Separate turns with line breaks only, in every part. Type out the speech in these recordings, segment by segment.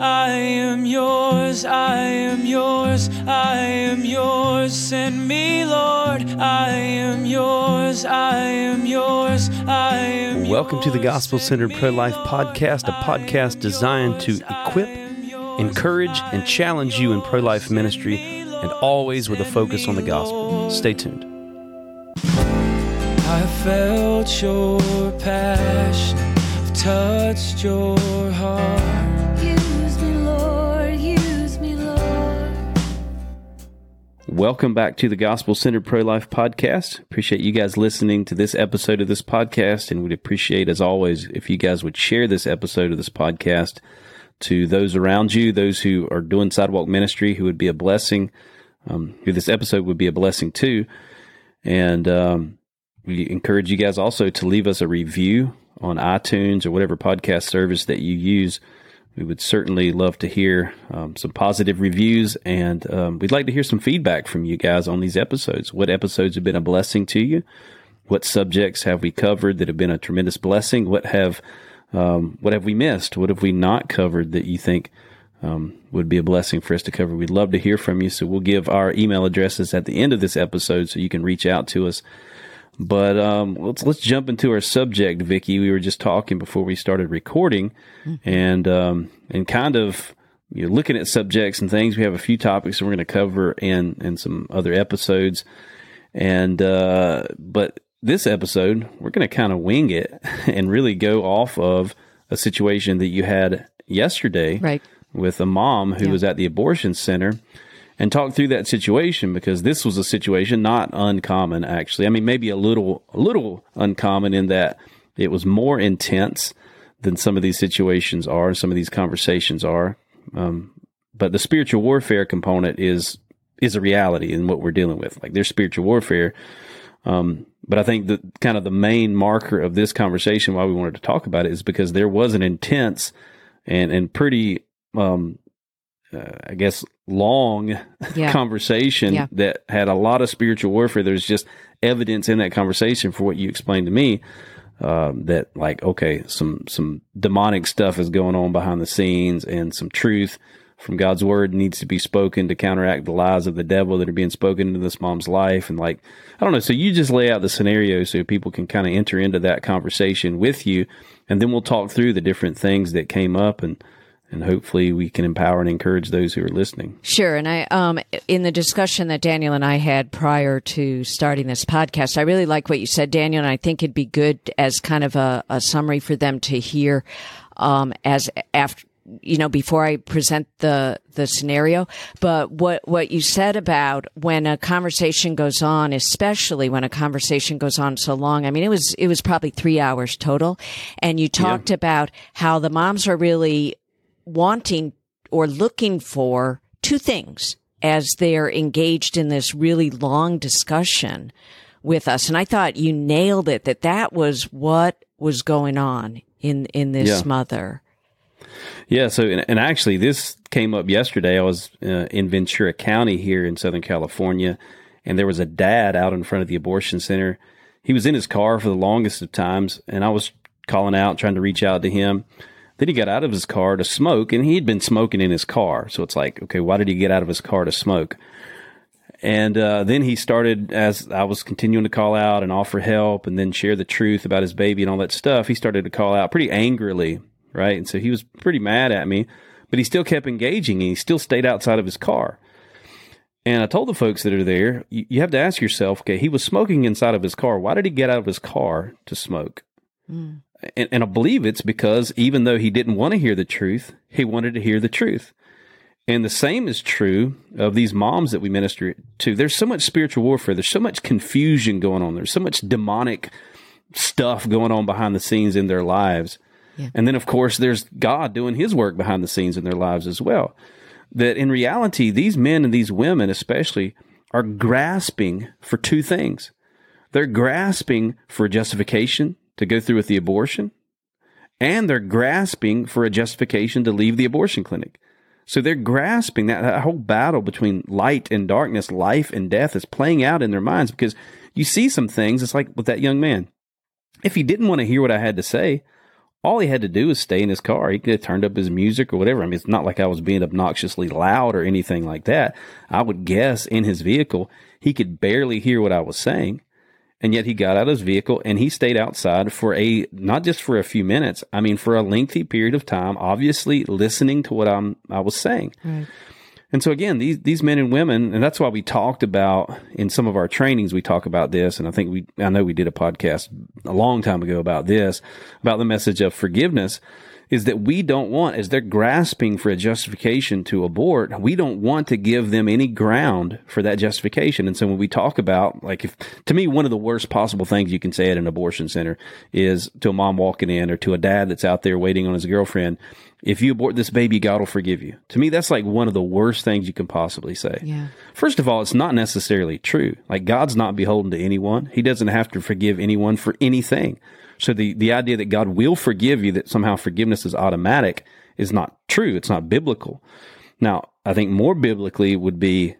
I am yours, I am yours, I am yours. Send me, Lord. I am yours, I am yours, I am
Welcome to the. Gospel Centered Pro Life podcast, a podcast designed to equip, encourage, and challenge you in pro life ministry, and always with a focus on the gospel. Stay tuned.
I felt your passion, touched your heart.
Welcome back to the Gospel Centered Pro Life podcast. Appreciate you guys listening to this episode of this podcast, and would appreciate, as always, if you guys would share this episode of this podcast to those around you, those who are doing sidewalk ministry, who would be a blessing, um, who this episode would be a blessing to. And um, we encourage you guys also to leave us a review on iTunes or whatever podcast service that you use. We would certainly love to hear um, some positive reviews, and um, we'd like to hear some feedback from you guys on these episodes. What episodes have been a blessing to you? What subjects have we covered that have been a tremendous blessing? What have um, what have we missed? What have we not covered that you think um, would be a blessing for us to cover? We'd love to hear from you. So we'll give our email addresses at the end of this episode, so you can reach out to us. But um, let's let's jump into our subject, Vicky. We were just talking before we started recording, and um, and kind of you know, looking at subjects and things. We have a few topics that we're going to cover in in some other episodes, and uh, but this episode we're going to kind of wing it and really go off of a situation that you had yesterday,
Right.
with a mom who
Yeah.
was at the abortion center and talk through that situation because this was a situation not uncommon actually. I mean maybe a little a little uncommon in that it was more intense than some of these situations are, some of these conversations are. Um, but the spiritual warfare component is is a reality in what we're dealing with. Like there's spiritual warfare. Um, but I think the kind of the main marker of this conversation, why we wanted to talk about it, is because there was an intense and and pretty, um, uh, I guess, long
Yeah.
conversation
Yeah.
that had a lot of spiritual warfare. There's just evidence in that conversation for what you explained to me. Um, that like okay, some some demonic stuff is going on behind the scenes, and some truth from God's word needs to be spoken to counteract the lies of the devil that are being spoken into this mom's life. And like, I don't know. So you just lay out the scenario so people can kind of enter into that conversation with you. And then we'll talk through the different things that came up and, and hopefully we can empower and encourage those who are listening.
Sure. And I, um, in the discussion that Daniel and I had prior to starting this podcast, I really like what you said, Daniel, and I think it'd be good as kind of a, a summary for them to hear, um, as after, you know, before I present the, the scenario. But what, what you said about when a conversation goes on, especially when a conversation goes on so long, I mean, it was, it was probably three hours total. And you talked about how the moms are really wanting or looking for two things as they're engaged in this really long discussion with us. And I thought you nailed it that that was what was going on in, in this
Yeah.
mother.
Yeah. So, and, and actually, this came up yesterday. I was uh, in Ventura County here in Southern California, and there was a dad out in front of the abortion center. He was in his car for the longest of times, and I was calling out, trying to reach out to him. Then he got out of his car to smoke, and he'd been smoking in his car. So it's like, okay, why did he get out of his car to smoke? And uh, then he started, as I was continuing to call out and offer help and then share the truth about his baby and all that stuff, he started to call out pretty angrily, right? And so he was pretty mad at me, but he still kept engaging and he still stayed outside of his car. And I told the folks that are there, you, you have to ask yourself, okay, he was smoking inside of his car. Why did he get out of his car to smoke? And, and I believe it's because even though he didn't want to hear the truth, he wanted to hear the truth. And the same is true of these moms that we minister to. There's so much spiritual warfare. There's so much confusion going on. There's so much demonic stuff going on behind the scenes in their lives. And then, of course, there's God doing his work behind the scenes in their lives as well. That in reality, these men and these women, especially, are grasping for two things. They're grasping for justification to go through with the abortion, and they're grasping for a justification to leave the abortion clinic. So they're grasping that, that whole battle between light and darkness, life and death is playing out in their minds because you see some things. It's like with that young man. If he didn't want to hear what I had to say, all he had to do was stay in his car. He could have turned up his music or whatever. I mean, it's not like I was being obnoxiously loud or anything like that. I would guess in his vehicle, he could barely hear what I was saying. And yet he got out of his vehicle and he stayed outside for a, not just for a few minutes, I mean, for a lengthy period of time, obviously listening to what I'm, I was saying.
Right.
And so again, these these men and women, and that's why we talked about in some of our trainings, we talk about this, and I think we I know we did a podcast a long time ago about this, about the message of forgiveness, is that we don't want, as they're grasping for a justification to abort, we don't want to give them any ground for that justification. And so when we talk about, like, if to me, one of the worst possible things you can say at an abortion center is to a mom walking in or to a dad that's out there waiting on his girlfriend if you abort this baby, God will forgive you. To me, that's like one of the worst things you can possibly say.
Yeah.
First of all, it's not necessarily true. Like God's not beholden to anyone. He doesn't have to forgive anyone for anything. So the, the idea that God will forgive you, that somehow forgiveness is automatic, is not true. It's not biblical. Now, I think more biblically would be,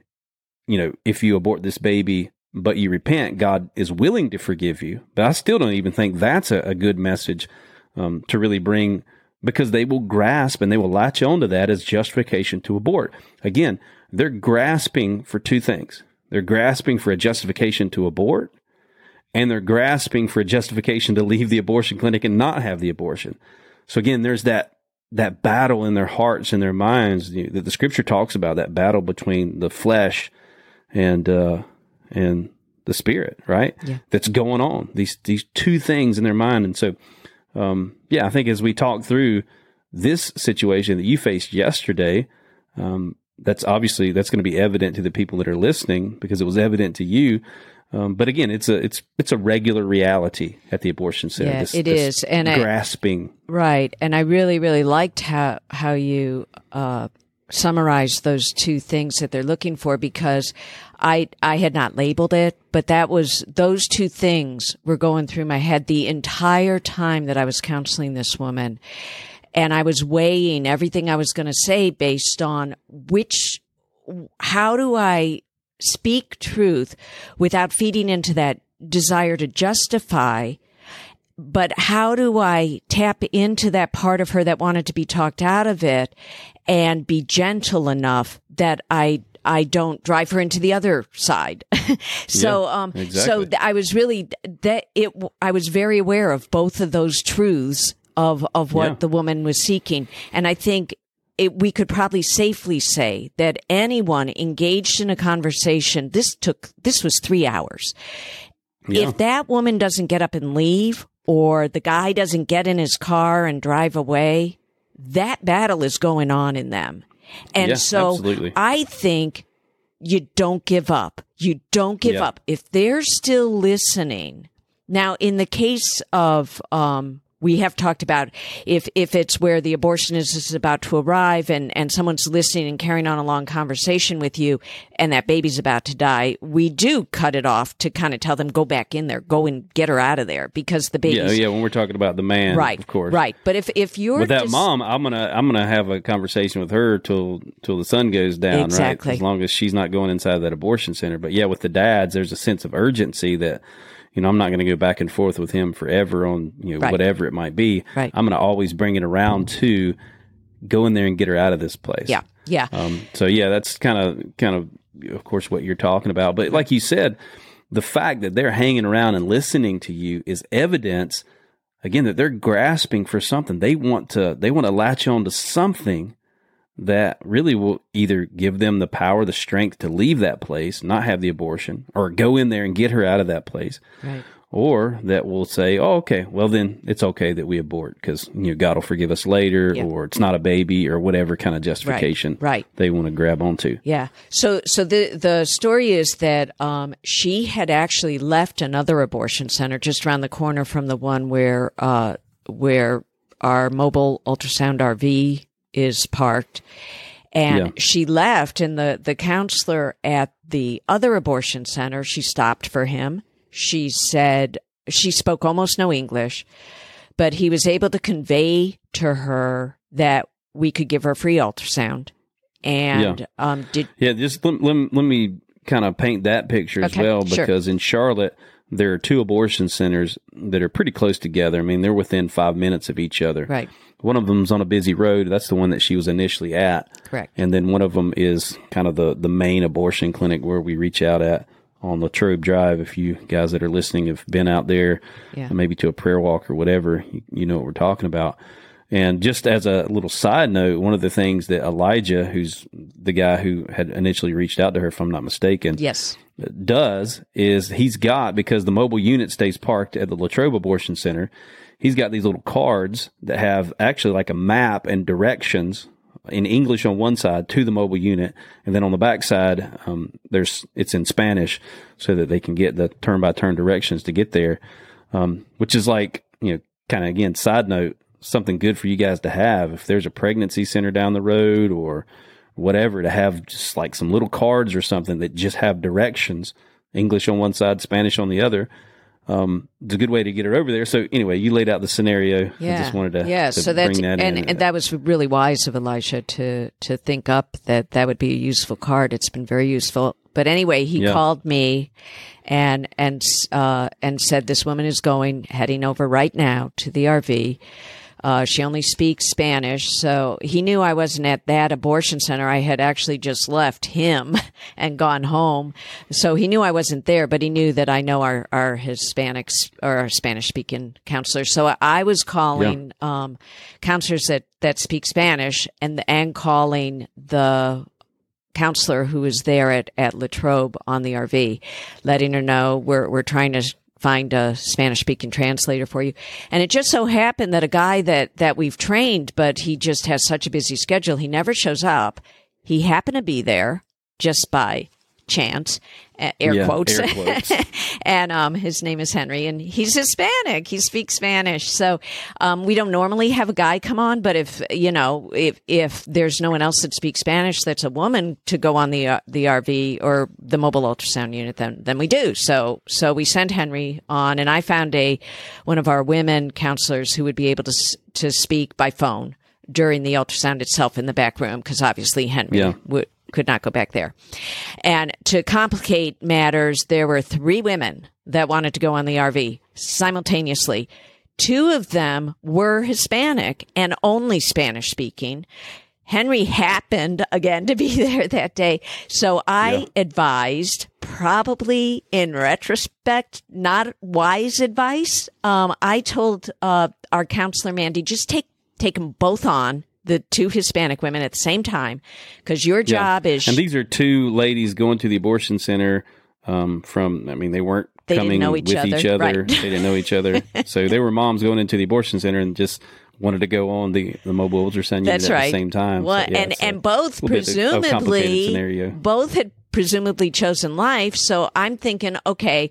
you know, if you abort this baby, but you repent, God is willing to forgive you. But I still don't even think that's a, a good message um, to really bring because they will grasp and they will latch onto that as justification to abort. Again, they're grasping for two things. They're grasping for a justification to abort, and they're grasping for a justification to leave the abortion clinic and not have the abortion. So again, there's that that battle in their hearts and their minds that the scripture talks about that battle between the flesh and uh, and the spirit, right?
Yeah.
That's going on. These these two things in their mind, and so um, yeah, I think as we talk through this situation that you faced yesterday, um, that's obviously that's going to be evident to the people that are listening because it was evident to you. Um, but again, it's a it's it's a regular reality at the abortion center.
Yeah,
this,
it
this
is, and I-
grasping.
Right. And I really, really liked how, how you, uh, summarized those two things that they're looking for because I, I had not labeled it, but that was, those two things were going through my head the entire time that I was counseling this woman. And I was weighing everything I was going to say based on which, how do I speak truth without feeding into that desire to justify but how do I tap into that part of her that wanted to be talked out of it and be gentle enough that I I don't drive her into the other side. so
Yeah,
um so
exactly.
th- I was really that it I was very aware of both of those truths of of what
Yeah.
the woman was seeking and I think it, we could probably safely say that anyone engaged in a conversation this took this was 3 hours
Yeah.
if that woman doesn't get up and leave or the guy doesn't get in his car and drive away, that battle is going on in them. And
Yeah,
so
absolutely.
I think you don't give up. You don't give
Yeah.
up. If they're still listening. Now, in the case of, um, we have talked about if, if it's where the abortionist is about to arrive and, and someone's listening and carrying on a long conversation with you and that baby's about to die, we do cut it off to kind of tell them, go back in there, go and get her out of there because the baby
Yeah, yeah. When we're talking about the man,
right.
of course,
Right. But if, if you're
With that
just-
mom, I'm gonna I'm gonna have a conversation with her till till the sun goes down,
Exactly.
right? As long as she's not going inside that abortion center. But yeah, with the dads, there's a sense of urgency that you know I'm not going to go back and forth with him forever on you know
Right.
whatever it might be.
Right.
I'm going to always bring it around to go in there and get her out of this place.
yeah. Yeah.
Um, so yeah, that's kind of kind of of course what you're talking about. But like you said, the fact that they're hanging around and listening to you is evidence again that they're grasping for something. They want to they want to latch on to something that really will either give them the power, the strength to leave that place, not have the abortion, or go in there and get her out of that place.
Right.
Or that will say, "Oh, okay, well then it's okay that we abort because you know God will forgive us later,
Yeah.
or it's not a baby, or whatever kind of justification
right.
they want to grab onto."
Yeah. So so the the story is that um she had actually left another abortion center just around the corner from the one where uh where our mobile ultrasound RV is parked. And
Yeah.
she left and the the counselor at the other abortion center, she stopped for him. She said she spoke almost no English, but he was able to convey to her that we could give her free ultrasound. And um, did
Yeah, just let, let, let me kind of paint that picture as
Okay,
well
sure.
because in Charlotte, there are two abortion centers that are pretty close together. I mean, they're within five minutes of each other.
Right.
One of them's on a busy road. That's the one that she was initially at.
Correct.
And then one of them is kind of the, the main abortion clinic where we reach out at on Latrobe Drive. If you guys that are listening have been out there,
Yeah.
maybe to a prayer walk or whatever, you, you know what we're talking about. And just as a little side note, one of the things that Elijah, who's the guy who had initially reached out to her, if I'm not mistaken,
Yes.
does is he's got because the mobile unit stays parked at the Latrobe Abortion Center. He's got these little cards that have actually like a map and directions in English on one side to the mobile unit, and then on the back side, um, there's it's in Spanish so that they can get the turn by turn directions to get there. Um, which is like you know, kind of again, side note, something good for you guys to have if there's a pregnancy center down the road or whatever to have just like some little cards or something that just have directions english on one side spanish on the other um, it's a good way to get her over there so anyway you laid out the scenario
Yeah.
i just wanted to,
yeah.
to
so that's
bring that
and,
in
and that was really wise of Elisha to to think up that that would be a useful card. It's been very useful. But anyway, he
Yeah.
called me and and uh, and said this woman is going heading over right now to the RV. Uh, she only speaks Spanish, so he knew I wasn't at that abortion center. I had actually just left him and gone home, so he knew I wasn't there. But he knew that I know our our Hispanics or our Spanish speaking counselors. So I was calling um, counselors that that speak Spanish and and calling the counselor who was there at, at Latrobe on the RV, letting her know we're, we're trying to find a Spanish speaking translator for you. And it just so happened that a guy that, that we've trained, but he just has such a busy schedule, he never shows up. He happened to be there just by chance, uh, air
Yeah,
quotes.
air quotes.
and um, his name is Henry, and he's Hispanic. He speaks Spanish, so um, we don't normally have a guy come on. But if you know, if if there's no one else that speaks Spanish, that's a woman to go on the uh, the RV or the mobile ultrasound unit, then then we do. So so we send Henry on, and I found a one of our women counselors who would be able to to speak by phone during the ultrasound itself in the back room because obviously Henry
Yeah.
would could not go back there. And to complicate matters, there were three women that wanted to go on the RV simultaneously. Two of them were Hispanic and only Spanish speaking. Henry happened again to be there that day. So I advised, probably in retrospect, not wise advice. Um, I told uh, our counselor, Mandy, just take, take them both on, the two Hispanic women at the same time, because your
Yeah.
job is.
and these are two ladies going to the abortion center um, from i mean they weren't
They
coming
each
with
other,
each other
right.
they didn't know each other so they were moms going into the abortion center and just wanted to go on the, the mobile ultrasound unit
That's
at
right.
the same time
Well,
So, yeah,
and and both
little bit of a complicated
presumably both had presumably chosen life. So I'm thinking, okay,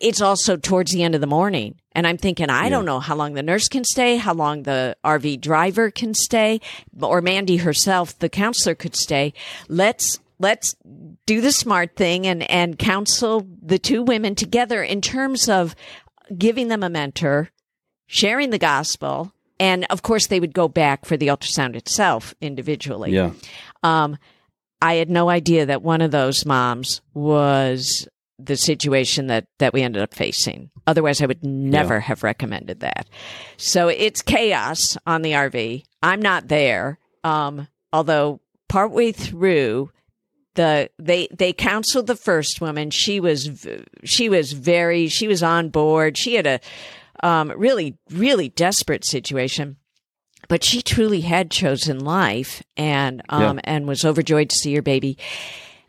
it's also towards the end of the morning, and I'm thinking, I don't know how long the nurse can stay, how long the RV driver can stay, or Mandy herself, the counselor, could stay. Let's let's do the smart thing and and counsel the two women together in terms of giving them a mentor sharing the gospel. And of course, they would go back for the ultrasound itself individually.
yeah
Um, I had no idea that one of those moms was the situation that, that we ended up facing. Otherwise, I would never have recommended that. So it's chaos on the RV. I'm not there. Um, although partway through, the they they counseled the first woman. She was she was very she was on board. She had a um, really really desperate situation, but she truly had chosen life and um, and was overjoyed to see her baby.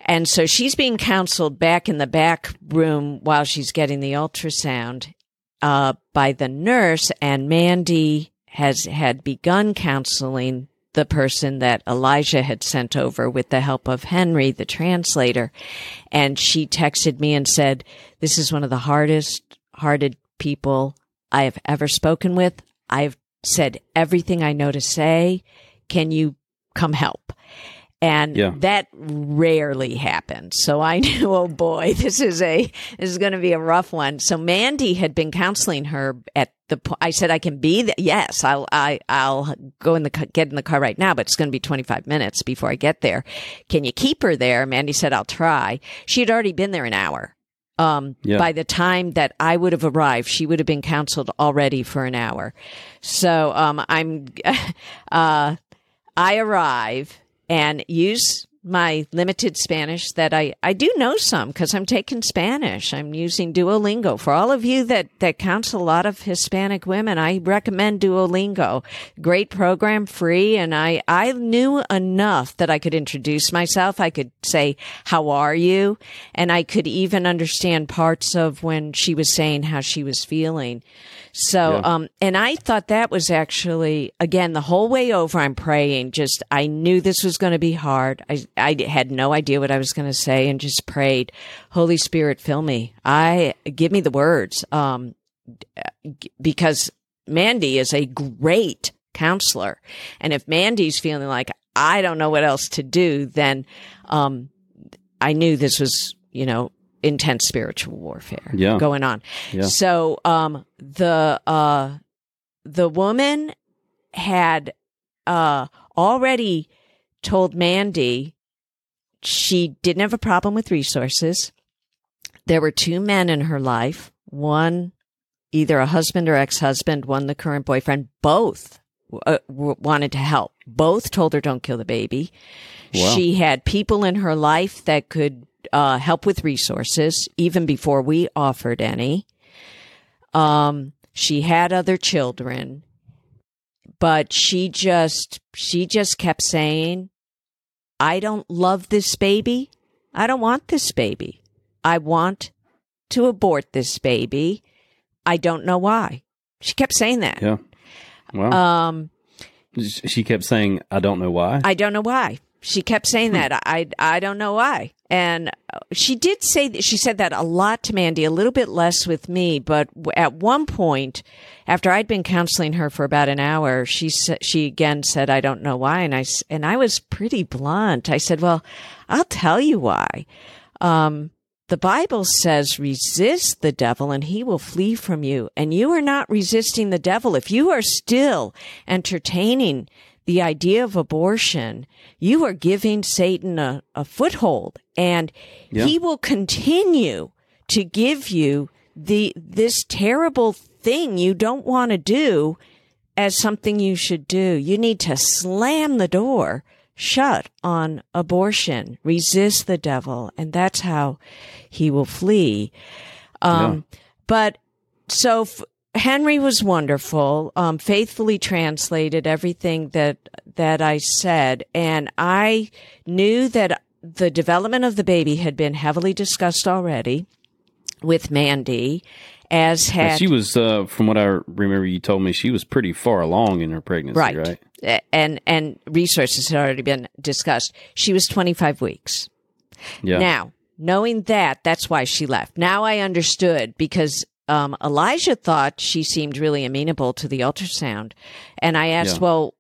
And so she's being counseled back in the back room while she's getting the ultrasound uh, by the nurse. And Mandy has had begun counseling the person that Elijah had sent over with the help of Henry, the translator. And she texted me and said, This is one of the hardest hearted people I have ever spoken with. I've said everything I know to say. Can you come help? And
Yeah.
that rarely happens. So I knew, oh boy, this is a, this is going to be a rough one. So Mandy had been counseling her at the, po- I said, I can be the, yes, I'll, I, I'll go in the, get in the car right now, but it's going to be 25 minutes before I get there. Can you keep her there? Mandy said, I'll try. She had already been there an hour. Um,
Yeah.
by the time that I would have arrived, she would have been counseled already for an hour. So, um, I'm, uh, I arrive and use my limited Spanish that I, I do know some because I'm taking Spanish. I'm using Duolingo. For all of you that, that counsel a lot of Hispanic women, I recommend Duolingo. Great program, free. And I, I knew enough that I could introduce myself. I could say, how are you? And I could even understand parts of when she was saying how she was feeling. So,
Yeah.
um, and I thought that was actually, again, the whole way over, I'm praying. Just, I knew this was going to be hard. I, I had no idea what I was going to say and just prayed, Holy Spirit, fill me. I, give me the words. Um, because Mandy is a great counselor. And if Mandy's feeling like, I don't know what else to do, then, um, I knew this was, you know, intense spiritual warfare
Yeah.
going on.
Yeah.
So, um, the, uh, the woman had, uh, already told Mandy she didn't have a problem with resources. There were two men in her life, one either a husband or ex-husband, one the current boyfriend, both uh, w- wanted to help. Both told her don't kill the baby.
Wow.
She had people in her life that could uh, help with resources even before we offered any. Um, she had other children, but she just she just kept saying, "I don't love this baby. I don't want this baby. I want to abort this baby. I don't know why." She kept saying that.
Yeah. Well,
Um,
she kept saying, "I don't know why."
I don't know why. She kept saying that. I I don't know why. And uh, she did say that she said that a lot to Mandy, a little bit less with me. But at one point, after I'd been counseling her for about an hour, she she again said, "I don't know why." And I and I was pretty blunt. I said, "Well, I'll tell you why." Um, the Bible says, resist the devil and he will flee from you. And you are not resisting the devil. If you are still entertaining the idea of abortion, you are giving Satan a, a foothold and
Yeah.
he will continue to give you the, this terrible thing you don't want to do as something you should do. You need to slam the door shut on abortion, resist the devil, and that's how he will flee. Um, But so f- Henry was wonderful, um, faithfully translated everything that that I said, and I knew that the development of the baby had been heavily discussed already with Mandy, as had
she was, uh, from what I remember, you told me she was pretty far along in her pregnancy,
right.
right?
And and resources had already been discussed. She was 25 weeks.
Yeah.
Now, knowing that, that's why she left. Now I understood because um, Elijah thought she seemed really amenable to the ultrasound. And I asked,
Yeah.
well,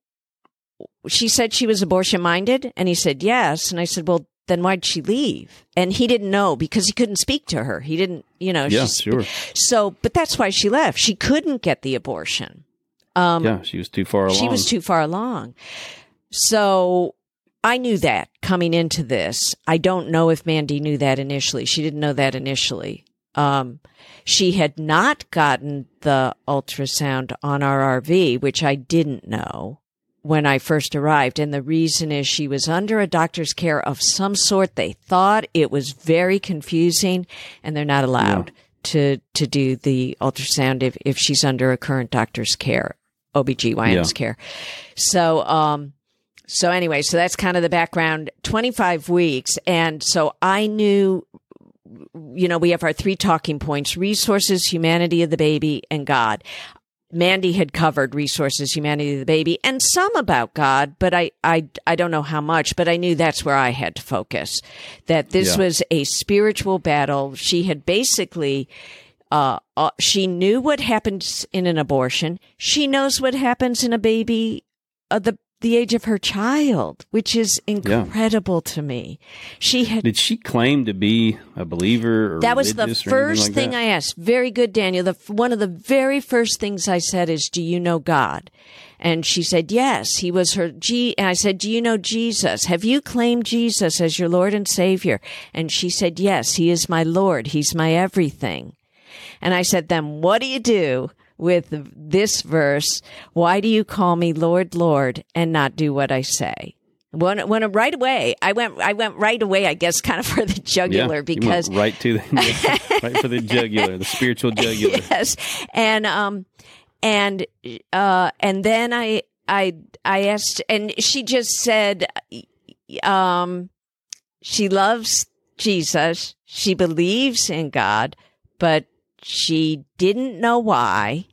she said she was abortion minded. And he said, yes. And I said, well, then why'd she leave? And he didn't know because he couldn't speak to her. He didn't, you know.
yeah, sure.
So, but that's why she left. She couldn't get the abortion. Um,
yeah, she was too far along.
she was too far along. So I knew that coming into this. I don't know if Mandy knew that initially. She didn't know that initially. Um, she had not gotten the ultrasound on our RV, which I didn't know when I first arrived. And the reason is she was under a doctor's care of some sort. They thought it was very confusing and they're not allowed to, to do the ultrasound if, if she's under a current doctor's care, OBGYN's
Yeah.
care. So, um, so anyway, so that's kind of the background. 25 weeks. And so I knew, you know, we have our three talking points, resources, humanity of the baby, and God. Mandy had covered resources, humanity of the baby, and some about God, but I, I, I don't know how much, but I knew that's where I had to focus. That this
Yeah.
was a spiritual battle. She had basically, uh, uh, she knew what happens in an abortion. She knows what happens in a baby, uh, the, the age of her child, which is incredible to me. She had
Did she claim to be a believer? Or
that was the
religious or anything
first
like
thing
that?
I asked. Very good, Daniel. The one of the very first things I said is, "Do you know God?" And she said, yes, he was her G. And I said, do you know Jesus? Have you claimed Jesus as your Lord and Savior? And she said, yes, he is my Lord. He's my everything. And I said, then what do you do with this verse? Why do you call me Lord, Lord and not do what I say? When, when right away, I went, I went right away, I guess, kind of for the jugular
Yeah,
because
right to the right for the jugular, the spiritual jugular.
yes and um and uh and then i i i asked and she just said um she loves jesus she believes in god but she didn't know why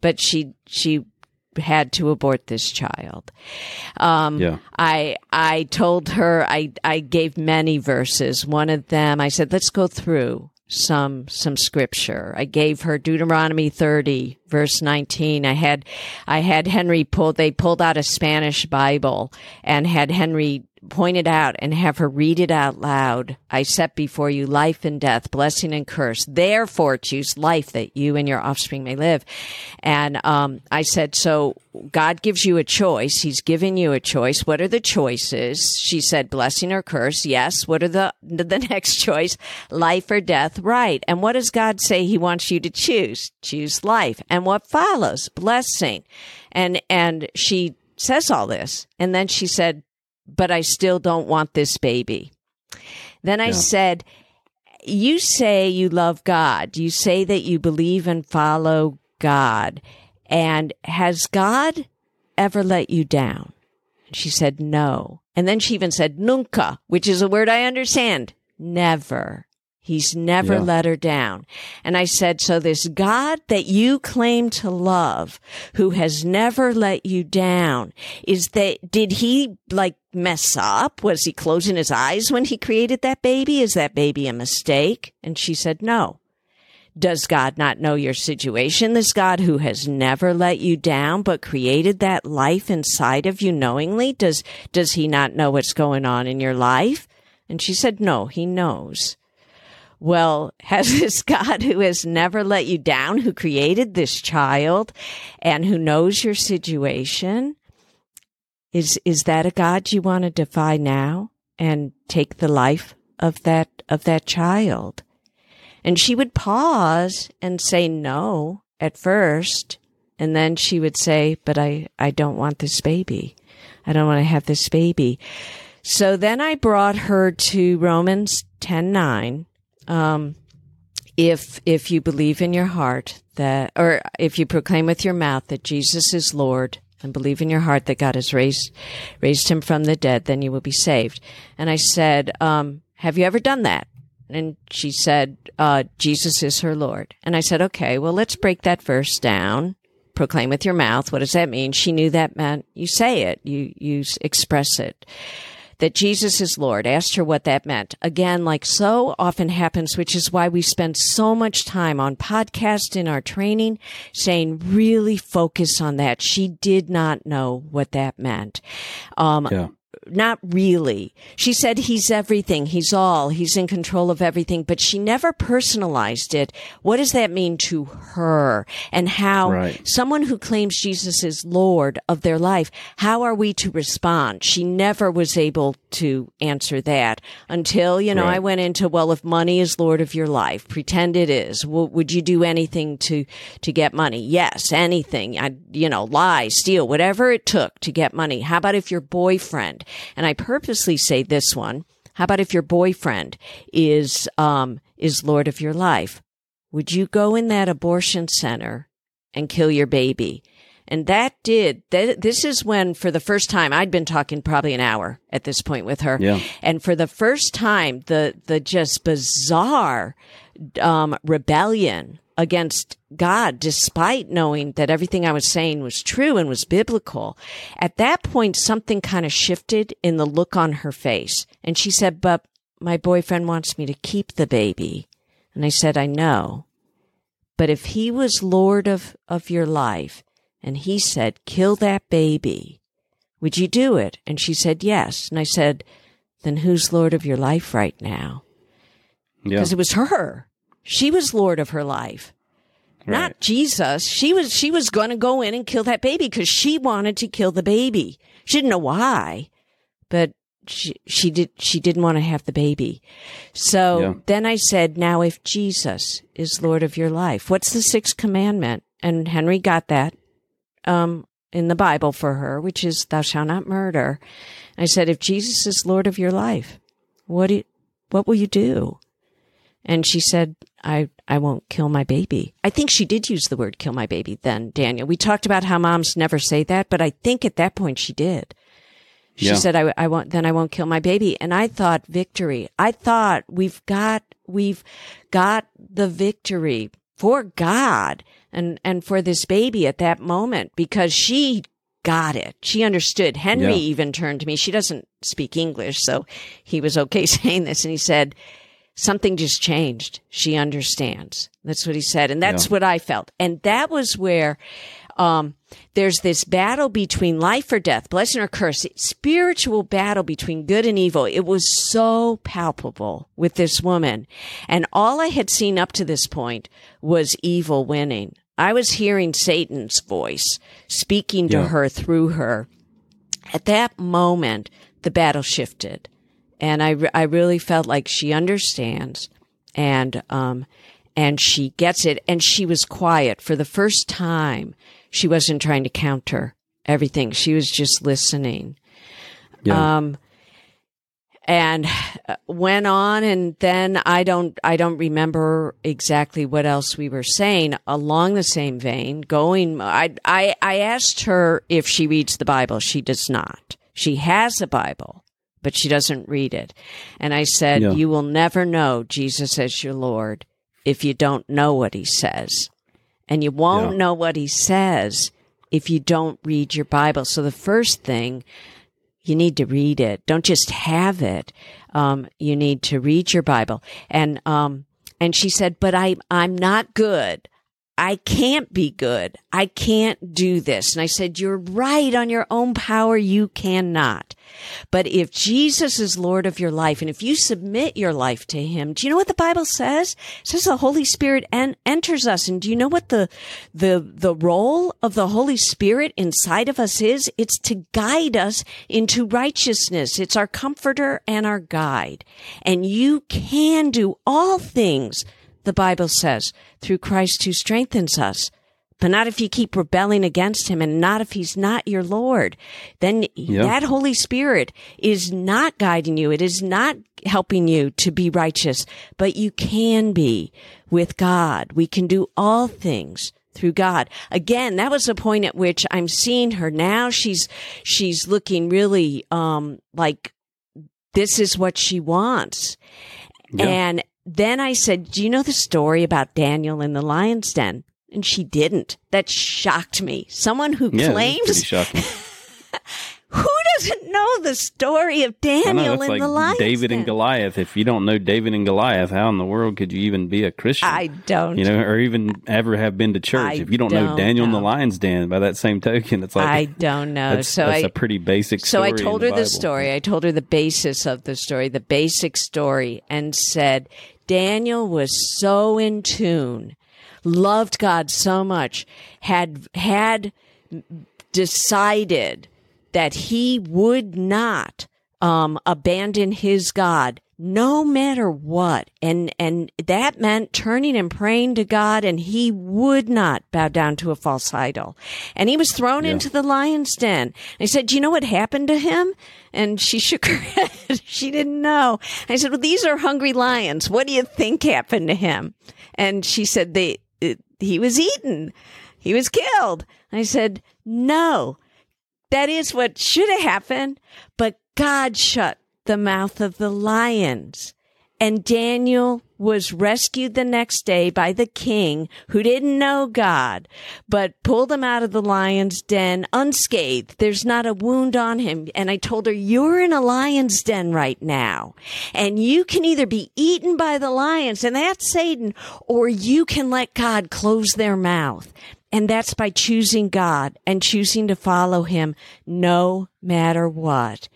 but she she had to abort this child um
Yeah.
I I told her I I gave many verses. One of them I said, let's go through some some scripture. I gave her Deuteronomy 30 verse 19. I had I had Henry pull they pulled out a Spanish Bible and had Henry point it out and have her read it out loud. I set before you life and death, blessing and curse. Therefore choose life that you and your offspring may live. And um, I said, so God gives you a choice. He's given you a choice. What are the choices? She said, blessing or curse. Yes. What are the the next choice? Life or death. Right. And what does God say He wants you to choose? Choose life. And what follows? Blessing. And and she says all this, and then she said, but I still don't want this baby. Then I
Yeah.
said, You say you love God. You say that you believe and follow God. And has God ever let you down? She said, No. And then she even said, Nunca, which is a word I understand. Never. He's never
Yeah.
let her down. And I said, so this God that you claim to love, who has never let you down, is that, did he like mess up? Was he closing his eyes when he created that baby? Is that baby a mistake? And she said, no. Does God not know your situation? This God who has never let you down, but created that life inside of you knowingly? Does, does he not know what's going on in your life? And she said, no, he knows. Well, has this God who has never let you down, who created this child and who knows your situation, is, is that a God you want to defy now and take the life of that, of that child? And she would pause and say no at first. And then she would say, but I, I don't want this baby. I don't want to have this baby. So then I brought her to Romans 10 9. Um, if, if you believe in your heart that, or if you proclaim with your mouth that Jesus is Lord and believe in your heart that God has raised, raised him from the dead, then you will be saved. And I said, um, have you ever done that? And she said, uh, Jesus is her Lord. And I said, okay, well, let's break that verse down. Proclaim with your mouth. What does that mean? She knew that meant you say it, you, you express it. That Jesus is Lord. Asked her what that meant. Again, like so often happens, which is why we spend so much time on podcast in our training saying really focus on that. She did not know what that meant. Um,
Yeah.
Not really. She said he's everything. He's all. He's in control of everything, but she never personalized it. What does that mean to her? And how
Right.
someone who claims Jesus is Lord of their life, how are we to respond? She never was able to answer that until, you know,
Right.
I went into, well, if money is Lord of your life, pretend it is. W- would you do anything to, to get money? Yes, anything. I, you know, lie, steal, whatever it took to get money. How about if your boyfriend, and I purposely say this one, how about if your boyfriend is, um, is Lord of your life? Would you go in that abortion center and kill your baby? And that did, that, this is when for the first time, I'd been talking probably an hour at this point with her.
Yeah.
And for the first time, the, the just bizarre, um, rebellion against God, despite knowing that everything I was saying was true and was biblical. At that point, something kind of shifted in the look on her face. And she said, but my boyfriend wants me to keep the baby. And I said, I know. But if he was Lord of, of your life and he said, kill that baby, would you do it? And she said, yes. And I said, then who's Lord of your life right now?
Yeah.
because it was her. She was Lord of her life. not Jesus. She was she was going to go in and kill that baby because she wanted to kill the baby. She didn't know why, but she she did she didn't want to have the baby. So
Yeah.
then I said, now if Jesus is Lord of your life, what's the sixth commandment? And Henry got that um in the Bible for her, which is thou shalt not murder. I said, if Jesus is Lord of your life, what do you, what will you do? And she said, I, I won't kill my baby. I think she did use the word kill my baby then, Daniel. We talked about how moms never say that, but I think at that point she did. She
Yeah.
said, I, I won't, then I won't kill my baby. And I thought victory. I thought we've got, we've got the victory for God and, and for this baby at that moment because she got it. She understood. Henry
Yeah.
even turned to me. She doesn't speak English, so he was okay saying this. And he said, something just changed. She understands. That's what he said. And that's
Yeah.
what I felt. And that was where, um, there's this battle between life or death, blessing or curse, spiritual battle between good and evil. It was so palpable with this woman. And all I had seen up to this point was evil winning. I was hearing Satan's voice speaking to
Yeah.
her through her. At that moment, the battle shifted and I, re- I really felt like she understands and um and she gets it. And she was quiet. For the first time she wasn't trying to counter everything. She was just listening.
Yeah.
um and uh, went on and then i don't i don't remember exactly what else we were saying along the same vein going i i i asked her if she reads the bible. She does not. She has a bible but she doesn't read it and i said
Yeah.
you will never know jesus as your lord if you don't know what he says and you won't
Yeah.
know what he says if you don't read your bible so the first thing you need to read it. Don't just have it. Um, you need to read your Bible. And um, and she said, "But I I'm not good. I can't be good. I can't do this." And I said, "You're right. On your own power, you cannot. But if Jesus is Lord of your life, and if you submit your life to Him, do you know what the Bible says? It says the Holy Spirit en- enters us, and do you know what the the the role of the Holy Spirit inside of us is? It's to guide us into righteousness. It's our comforter and our guide, and you can do all things. The Bible says through Christ who strengthens us but not if you keep rebelling against him and not if he's not your Lord. Then
Yeah.
that Holy Spirit is not guiding you. It is not helping you to be righteous, but you can be with God. We can do all things through God. Again, that was the point at which I'm seeing her now. She's, she's looking really, um, like this is what she wants.
Yeah.
And then I said, Do you know the story about Daniel in the lion's den? And she didn't. That shocked me. Someone who
yeah,
claims who doesn't know the story of
know
Daniel
it's
in
like
the lion's
David and Goliath. If you don't know David and Goliath, how in the world could you even be a Christian?
I don't.
you know, or even ever have been to church.
I
if you don't, know
don't
Daniel in the lion's den, by that same token, it's like
I don't know.
that's,
so
that's
I
a pretty basic.
so I told her the story. I told her the basis of the story, the basic story, and said Daniel was so in tune, loved God so much, had had decided that he would not um, abandon his God no matter what. And, and that meant turning and praying to God and he would not bow down to a false idol. And he was thrown into the lion's den. I said, do you know what happened to him? And she shook her head. she didn't know. I said, well, these are hungry lions. What do you think happened to him? And she said, they, he was eaten. He was killed. I said, no, that is what should have happened, but God shut the mouth of the lions. And Daniel was rescued the next day by the king who didn't know God, but pulled him out of the lion's den unscathed. There's not a wound on him. And I told her, you're in a lion's den right now. And you can either be eaten by the lions, and that's Satan, or you can let God close their mouth. And that's by choosing God and choosing to follow him no matter what.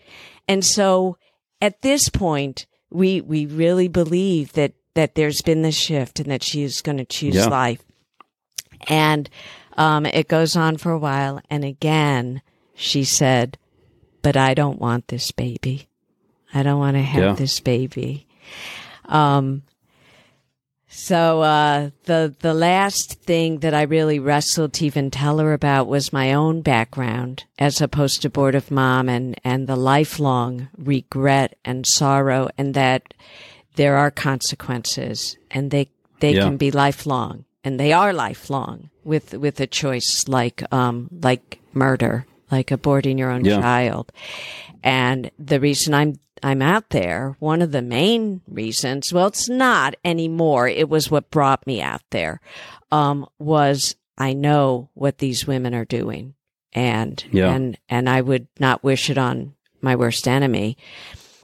And so at this point, we, we really believe that, that there's been this shift and that she is going to choose
Yeah.
life. And um, it goes on for a while. And again, she said, But I don't want this baby. I don't want to have
Yeah.
this baby. Um, so uh, the the last thing that I really wrestled to even tell her about was my own background as a post abortive mom and and the lifelong regret and sorrow and that there are consequences and they they
Yeah.
can be lifelong and they are lifelong with with a choice like um like murder like aborting your own
Yeah.
child and the reason I'm I'm out there, one of the main reasons, well, it's not anymore. It was what brought me out there. Um, was I know what these women are doing, and
Yeah.
and and I would not wish it on my worst enemy.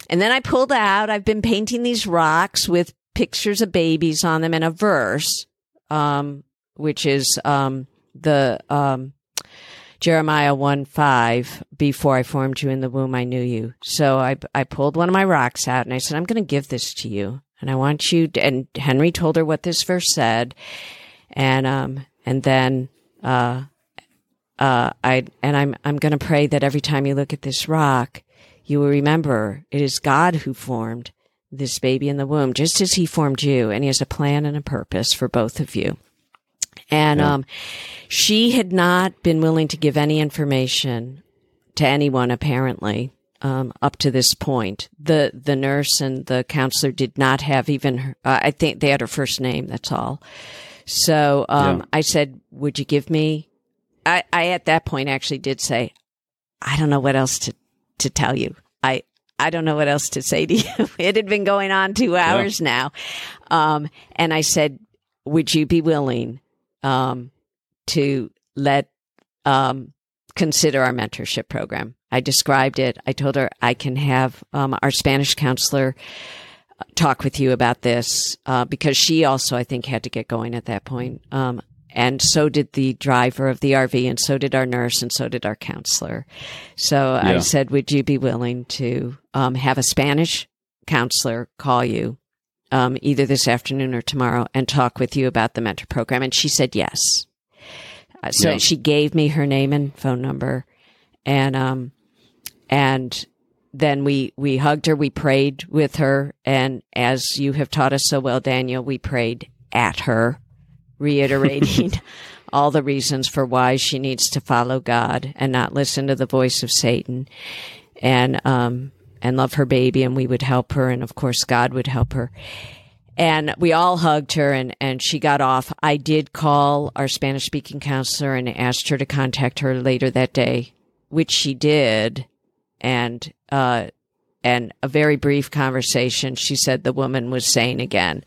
And then I pulled out. I've been painting these rocks with pictures of babies on them and a verse, um, which is um, the um, Jeremiah 1 5, before I formed you in the womb, I knew you. So I, I pulled one of my rocks out and I said, I'm going to give this to you. And I want you, to, and Henry told her what this verse said. And, um, and then, uh, uh, I, and I'm, I'm going to pray that every time you look at this rock, you will remember it is God who formed this baby in the womb, just as he formed you. And he has a plan and a purpose for both of you. And,
Yeah.
um, she had not been willing to give any information to anyone apparently um, up to this point. The the nurse and the counselor did not have even her, uh, i think they had her first name that's all. So um,
Yeah.
i said would you give me I, I at that point actually did say i don't know what else to to tell you. I i don't know what else to say to you. It had been going on two hours now. Um, and i said would you be willing um, to let um, consider our mentorship program. I described it. I told her I can have um, our Spanish counselor uh, talk with you about this uh, because she also, I think, had to get going at that point. Um, and so did the driver of the RV, and so did our nurse, and so did our counselor. So I said, Would you be willing to um, have a Spanish counselor call you um, either this afternoon or tomorrow and talk with you about the mentor program? And she said yes. Uh, So
Yeah.
she gave me her name and phone number, and um, and then we we hugged her, we prayed with her, and as you have taught us so well, Daniel, we prayed at her, reiterating all the reasons for why she needs to follow God and not listen to the voice of Satan, and um and love her baby, and we would help her, and of course God would help her and we all hugged her and, and she got off. I did call our Spanish speaking counselor and asked her to contact her later that day, which she did. And, uh, and a very brief conversation. She said the woman was saying again,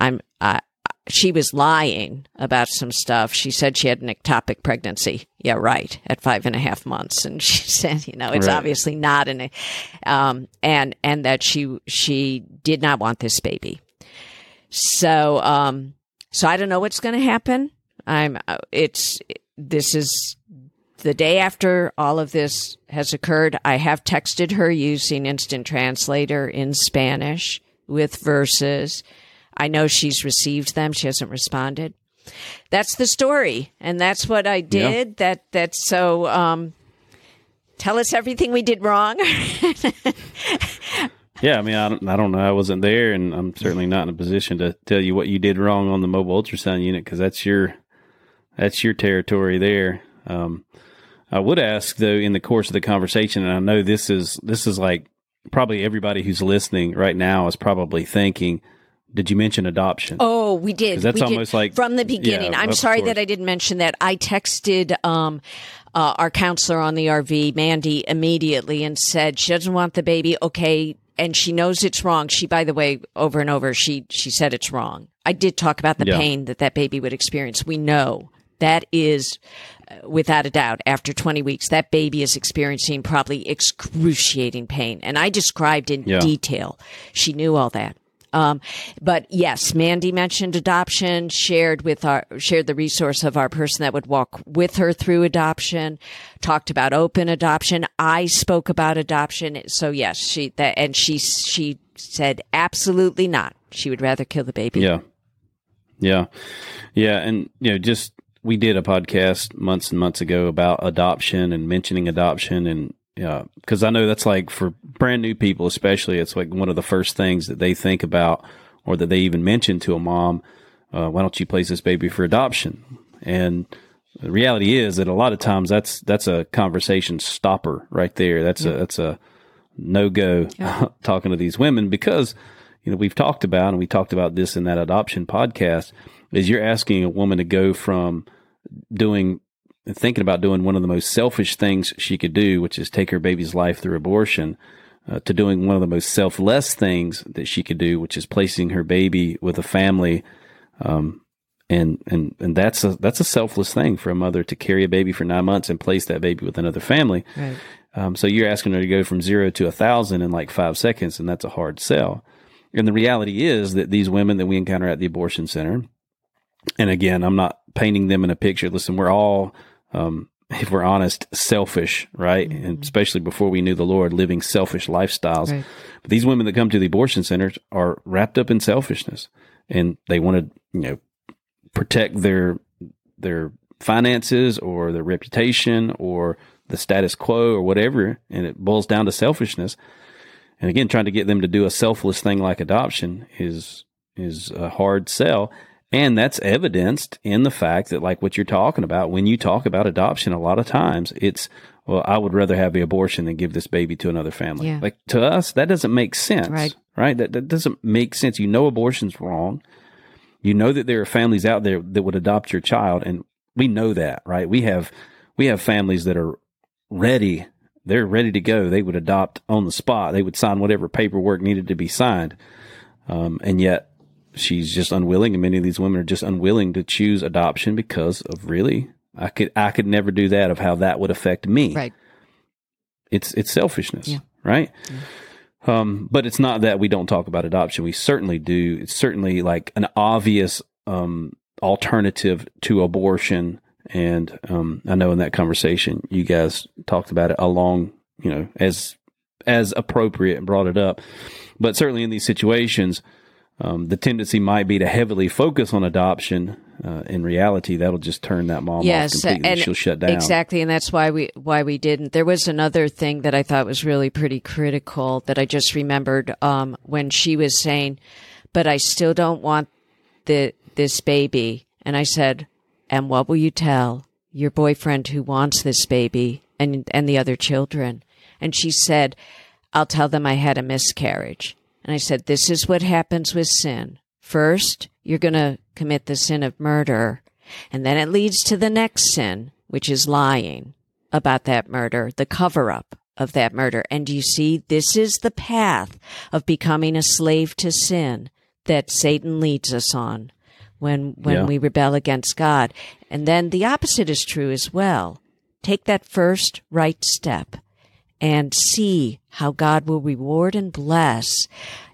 I'm, I, she was lying about some stuff. She said she had an ectopic pregnancy. Yeah, right. At five and a half months. And she said, you know, it's
Right.
obviously not an, um, and, and that she, she did not want this baby. So, um, so I don't know what's going to happen. I'm, uh, it's, this is the day after all of this has occurred. I have texted her using instant translator in Spanish with verses. I know she's received them. She hasn't responded. That's the story. And that's what I did. That, that's so, um, tell us everything we did wrong.
Yeah, I mean, I don't, I don't know. I wasn't there, and I'm certainly not in a position to tell you what you did wrong on the mobile ultrasound unit because that's your that's your territory there. Um, I would ask though, in the course of the conversation, and I know this is this is like probably everybody who's listening right now is probably thinking, "Did you mention adoption?"
Oh, we did.
that's
We did.
almost like-
from the beginning.
Yeah,
I'm sorry
course.
that I didn't mention that. I texted um, uh, our counselor on the RV, Mandy, immediately and said she doesn't want the baby. Okay, and she knows it's wrong. She, by the way, over and over, she she said it's wrong. I did talk about the
Yeah.
pain that that baby would experience. We know that is. uh, Without a doubt, after 20 weeks, that baby is experiencing probably excruciating pain. And I described in
Yeah.
detail. She knew all that. Um, but yes, Mandy mentioned adoption, shared with our, shared the resource of our person that would walk with her through adoption, talked about open adoption. I spoke about adoption. So yes, she, that, and she, she said absolutely not. She would rather kill the baby.
Yeah. Yeah. Yeah. And, you know, just we did a podcast months and months ago about adoption and mentioning adoption and yeah, because I know that's like for brand new people, especially, it's like one of the first things that they think about or that they even mention to a mom. Uh, why don't you place this baby for adoption? And the reality is that a lot of times that's that's a conversation stopper right there. That's a that's a no go talking to these women because you know we've talked about and we talked about this in that adoption podcast is you're asking a woman to go from doing thinking about doing one of the most selfish things she could do, which is take her baby's life through abortion, uh, to doing one of the most selfless things that she could do, which is placing her baby with a family. Um, and, and, and that's a, that's a selfless thing for a mother to carry a baby for nine months and place that baby with another family.
Right.
Um, so you're asking her to go from zero to a thousand in like five seconds, and that's a hard sell. And the reality is that these women that we encounter at the abortion center, and again, I'm not painting them in a picture. Listen, we're all um, if we're honest, selfish, right? Mm-hmm. And especially before we knew the Lord, living selfish lifestyles. Right. But these women that come to the abortion centers are wrapped up in selfishness, and they want to, you know, protect their their finances or their reputation or the status quo or whatever, and it boils down to selfishness. And again, trying to get them to do a selfless thing like adoption is is a hard sell. And that's evidenced in the fact that, like what you're talking about, when you talk about adoption, a lot of times it's, well, I would rather have the abortion than give this baby to another family.
Yeah.
Like to us, that doesn't make sense.
Right.
Right. That, that doesn't make sense. You know, abortion's wrong. You know that there are families out there that would adopt your child. And we know that, right? We have, we have families that are ready. They're ready to go. They would adopt on the spot. They would sign whatever paperwork needed to be signed. Um, and yet she's just unwilling, and many of these women are just unwilling to choose adoption because of really I could I could never do that of how that would affect me.
Right.
It's it's selfishness,
Yeah.
right? Um, but it's not that we don't talk about adoption. We certainly do. It's certainly like an obvious um, alternative to abortion. And um, I know in that conversation, you guys talked about it along, you know, as as appropriate and brought it up. But certainly in these situations, um, the tendency might be to heavily focus on adoption. Uh, in reality, that'll just turn that mom
yes,
off completely.
and
She'll shut down.
Exactly, and that's why we why we didn't. There was another thing that I thought was really pretty critical that I just remembered um, when she was saying, "But I still don't want the this baby," and I said, "And what will you tell your boyfriend who wants this baby and and the other children?" And she said, "I'll tell them I had a miscarriage." And I said, This is what happens with sin. First, you're going to commit the sin of murder, and then it leads to the next sin, which is lying about that murder, the cover up of that murder. And you see, this is the path of becoming a slave to sin that Satan leads us on when, when
Yeah.
we rebel against God. And then the opposite is true as well. Take that first right step and see how God will reward and bless.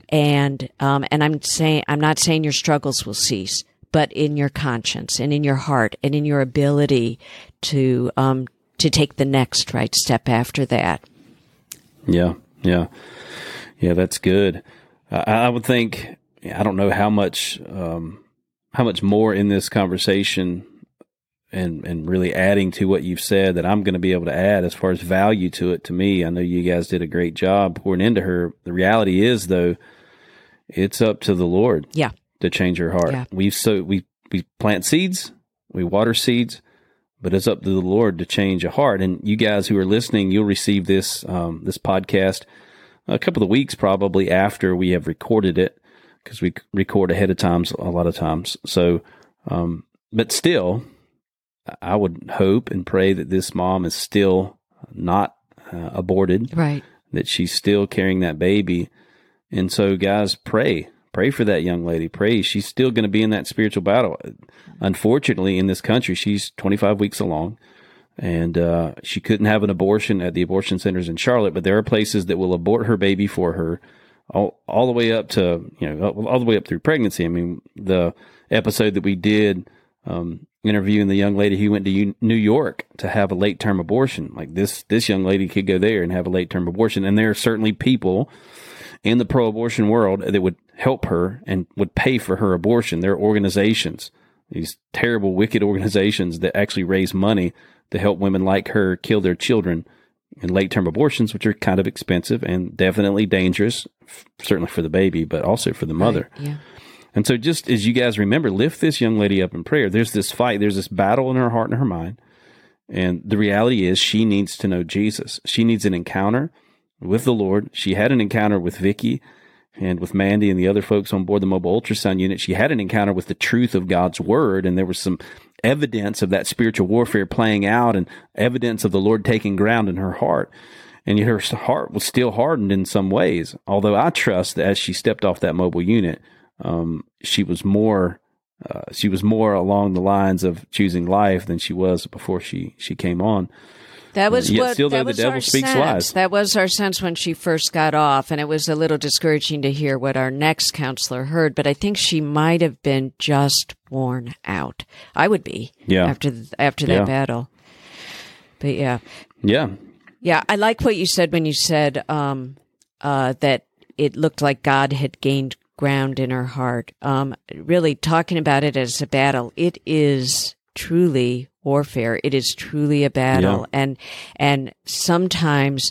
And um, and I'm saying I'm not saying your struggles will cease, but in your conscience and in your heart and in your ability to um, to take the next right step after that.
Yeah, yeah, yeah. That's good. I, I would think. I don't know how much, um, how much more in this conversation, and and really adding to what you've said that I'm going to be able to add as far as value to it. To me, I know you guys did a great job pouring into her. The reality is, though, it's up to the Lord
Yeah,
to change her heart.
Yeah.
We so we we plant seeds, we water seeds, but it's up to the Lord to change a heart. And you guys who are listening, you'll receive this um, this podcast a couple of weeks probably after we have recorded it because we record ahead of times a lot of times. So, um, but still, I would hope and pray that this mom is still not uh, aborted
right.
that she's still carrying that baby. And so, guys, pray. Pray for that young lady. Pray. She's still going to be in that spiritual battle. Unfortunately, in this country, she's 25 weeks along and uh, she couldn't have an abortion at the abortion centers in Charlotte, but there are places that will abort her baby for her all, all the way up to, you know, all, all the way up through pregnancy. I mean, the episode that we did um, interviewing the young lady who went to U- New York to have a late term abortion, like this, this young lady could go there and have a late term abortion. And there are certainly people in the pro abortion world that would help her and would pay for her abortion. There are organizations these terrible, wicked organizations that actually raise money to help women like her kill their children in late term abortions, which are kind of expensive and definitely dangerous, f- certainly for the baby, but also for the mother.
Yeah.
And so, just as you guys remember, lift this young lady up in prayer. There's this fight, there's this battle in her heart and her mind. And the reality is, she needs to know Jesus. She needs an encounter with the Lord. She had an encounter with Vicky and with Mandy and the other folks on board the mobile ultrasound unit. She had an encounter with the truth of God's word, and there was some evidence of that spiritual warfare playing out and evidence of the Lord taking ground in her heart. And yet her heart was still hardened in some ways. Although I trust that as she stepped off that mobile unit, um, she was more uh, she was more along the lines of choosing life than she was before she she came on.
That was what
still,
that
the
was
devil
our
speaks
sense.
lies.
That was our sense when she first got off, and it was a little discouraging to hear what our next counselor heard. But I think she might have been just worn out. I would be,
Yeah.
after after that
Yeah.
battle. But yeah,
Yeah,
yeah, I like what you said when you said um, uh, that it looked like God had gained ground in her heart. Um, really, talking about it as a battle, it is truly warfare. It is truly a battle, and and sometimes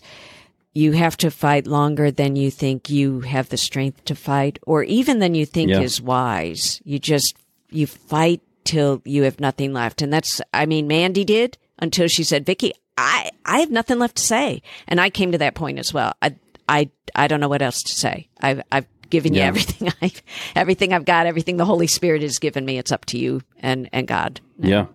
you have to fight longer than you think you have the strength to fight, or even than you think
Yeah.
is wise. You just you fight till you have nothing left, and that's I mean, Mandy did until she said, "Vicky, I I have nothing left to say," and I came to that point as well. I I I don't know what else to say. I've I've given you everything I everything I've got, everything the Holy Spirit has given me. It's up to you and and God.
Yeah.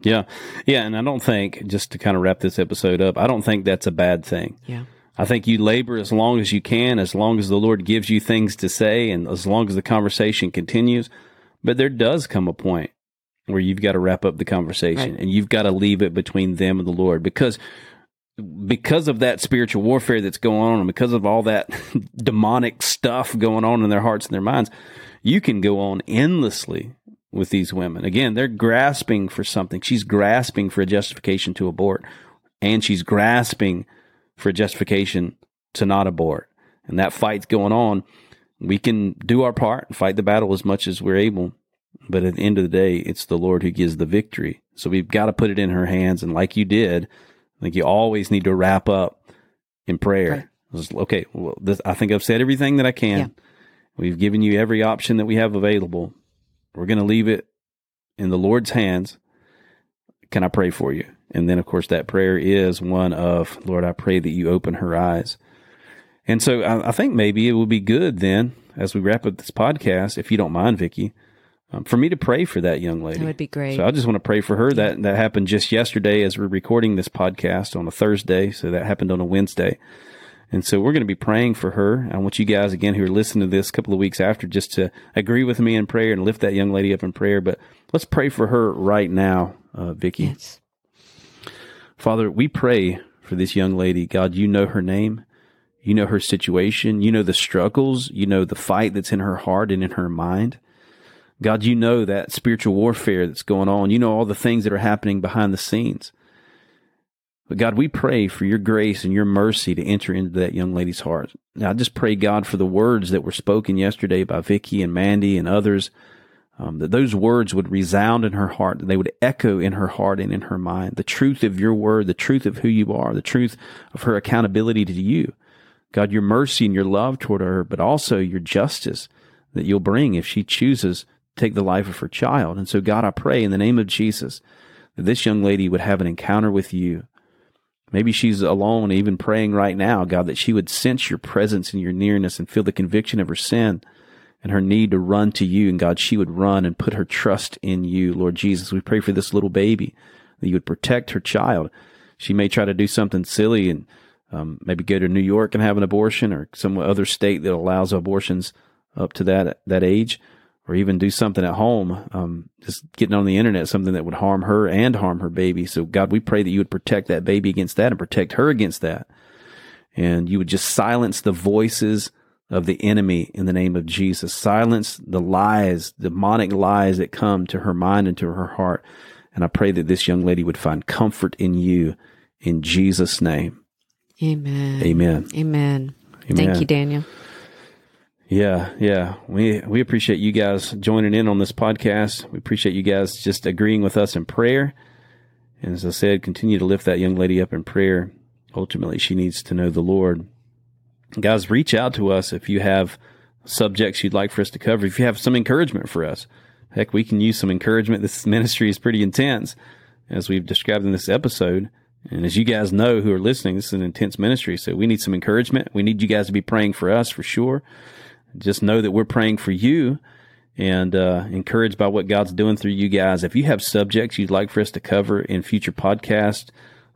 Yeah. Yeah. And I don't think, just to kind of wrap this episode up, I don't think that's a bad thing.
Yeah.
I think you labor as long as you can, as long as the Lord gives you things to say, and as long as the conversation continues. But there does come a point where you've got to wrap up the conversation
Right.
and you've got to leave it between them and the Lord because because of that spiritual warfare that's going on and because of all that demonic stuff going on in their hearts and their minds, you can go on endlessly with these women. Again, they're grasping for something. She's grasping for a justification to abort, and she's grasping for a justification to not abort. And that fight's going on. We can do our part and fight the battle as much as we're able. But at the end of the day, it's the Lord who gives the victory. So we've got to put it in her hands. And like you did, Think you always need to wrap up in prayer.
Right.
Okay, well, this, I think I've said everything that I can.
Yeah.
We've given you every option that we have available. We're going to leave it in the Lord's hands. Can I pray for you? And then, of course, that prayer is one of, Lord, I pray that you open her eyes. And so I, I think maybe it would be good then, as we wrap up this podcast, if you don't mind, Vicky, um, for me to pray for that young lady.
That would be great.
So I just want to pray for her. That that happened just yesterday as we're recording this podcast on a Thursday. So that happened on a Wednesday. And so we're going to be praying for her. I want you guys again who are listening to this a couple of weeks after just to agree with me in prayer and lift that young lady up in prayer. But let's pray for her right now, uh, Vicky.
Yes.
Father, we pray for this young lady. God, you know her name. You know her situation. You know the struggles. You know the fight that's in her heart and in her mind. God, you know that spiritual warfare that's going on. You know all the things that are happening behind the scenes. But God, we pray for your grace and your mercy to enter into that young lady's heart. Now, I just pray, God, for the words that were spoken yesterday by Vicky and Mandy and others, um, that those words would resound in her heart, that they would echo in her heart and in her mind. The truth of your word, the truth of who you are, the truth of her accountability to you. God, your mercy and your love toward her, but also your justice that you'll bring if she chooses take the life of her child. And so, God, I pray in the name of Jesus that this young lady would have an encounter with you. Maybe she's alone, even praying right now, God, that she would sense your presence and your nearness and feel the conviction of her sin and her need to run to you. And God, she would run and put her trust in you, Lord Jesus. We pray for this little baby that you would protect her child. She may try to do something silly and um, maybe go to New York and have an abortion or some other state that allows abortions up to that that age, or even do something at home, um, just getting on the internet, something that would harm her and harm her baby. So God, we pray that you would protect that baby against that and protect her against that, and you would just silence the voices of the enemy in the name of Jesus. Silence the lies, demonic lies that come to her mind and to her heart. And I pray that this young lady would find comfort in you in Jesus' name.
Amen.
Amen.
Amen.
Amen.
Thank you, Daniel.
Yeah, yeah. We we appreciate you guys joining in on this podcast. We appreciate you guys just agreeing with us in prayer. And as I said, continue to lift that young lady up in prayer. Ultimately, she needs to know the Lord. Guys, reach out to us if you have subjects you'd like for us to cover. If you have some encouragement for us, heck, we can use some encouragement. This ministry is pretty intense, as we've described in this episode. And as you guys know who are listening, this is an intense ministry. So we need some encouragement. We need you guys to be praying for us for sure. Just know that we're praying for you and uh, encouraged by what God's doing through you guys. If you have subjects you'd like for us to cover in future podcasts,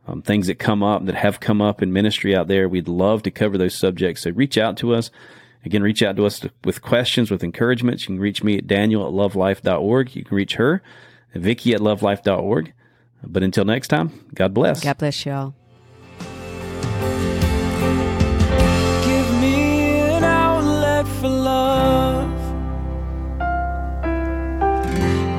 um, things that come up that have come up in ministry out there, we'd love to cover those subjects. So reach out to us. Again, reach out to us to, with questions, with encouragements. You can reach me at daniel at lovelife.org. You can reach her, Vicky at lovelife.org. But until next time, God bless.
God bless y'all.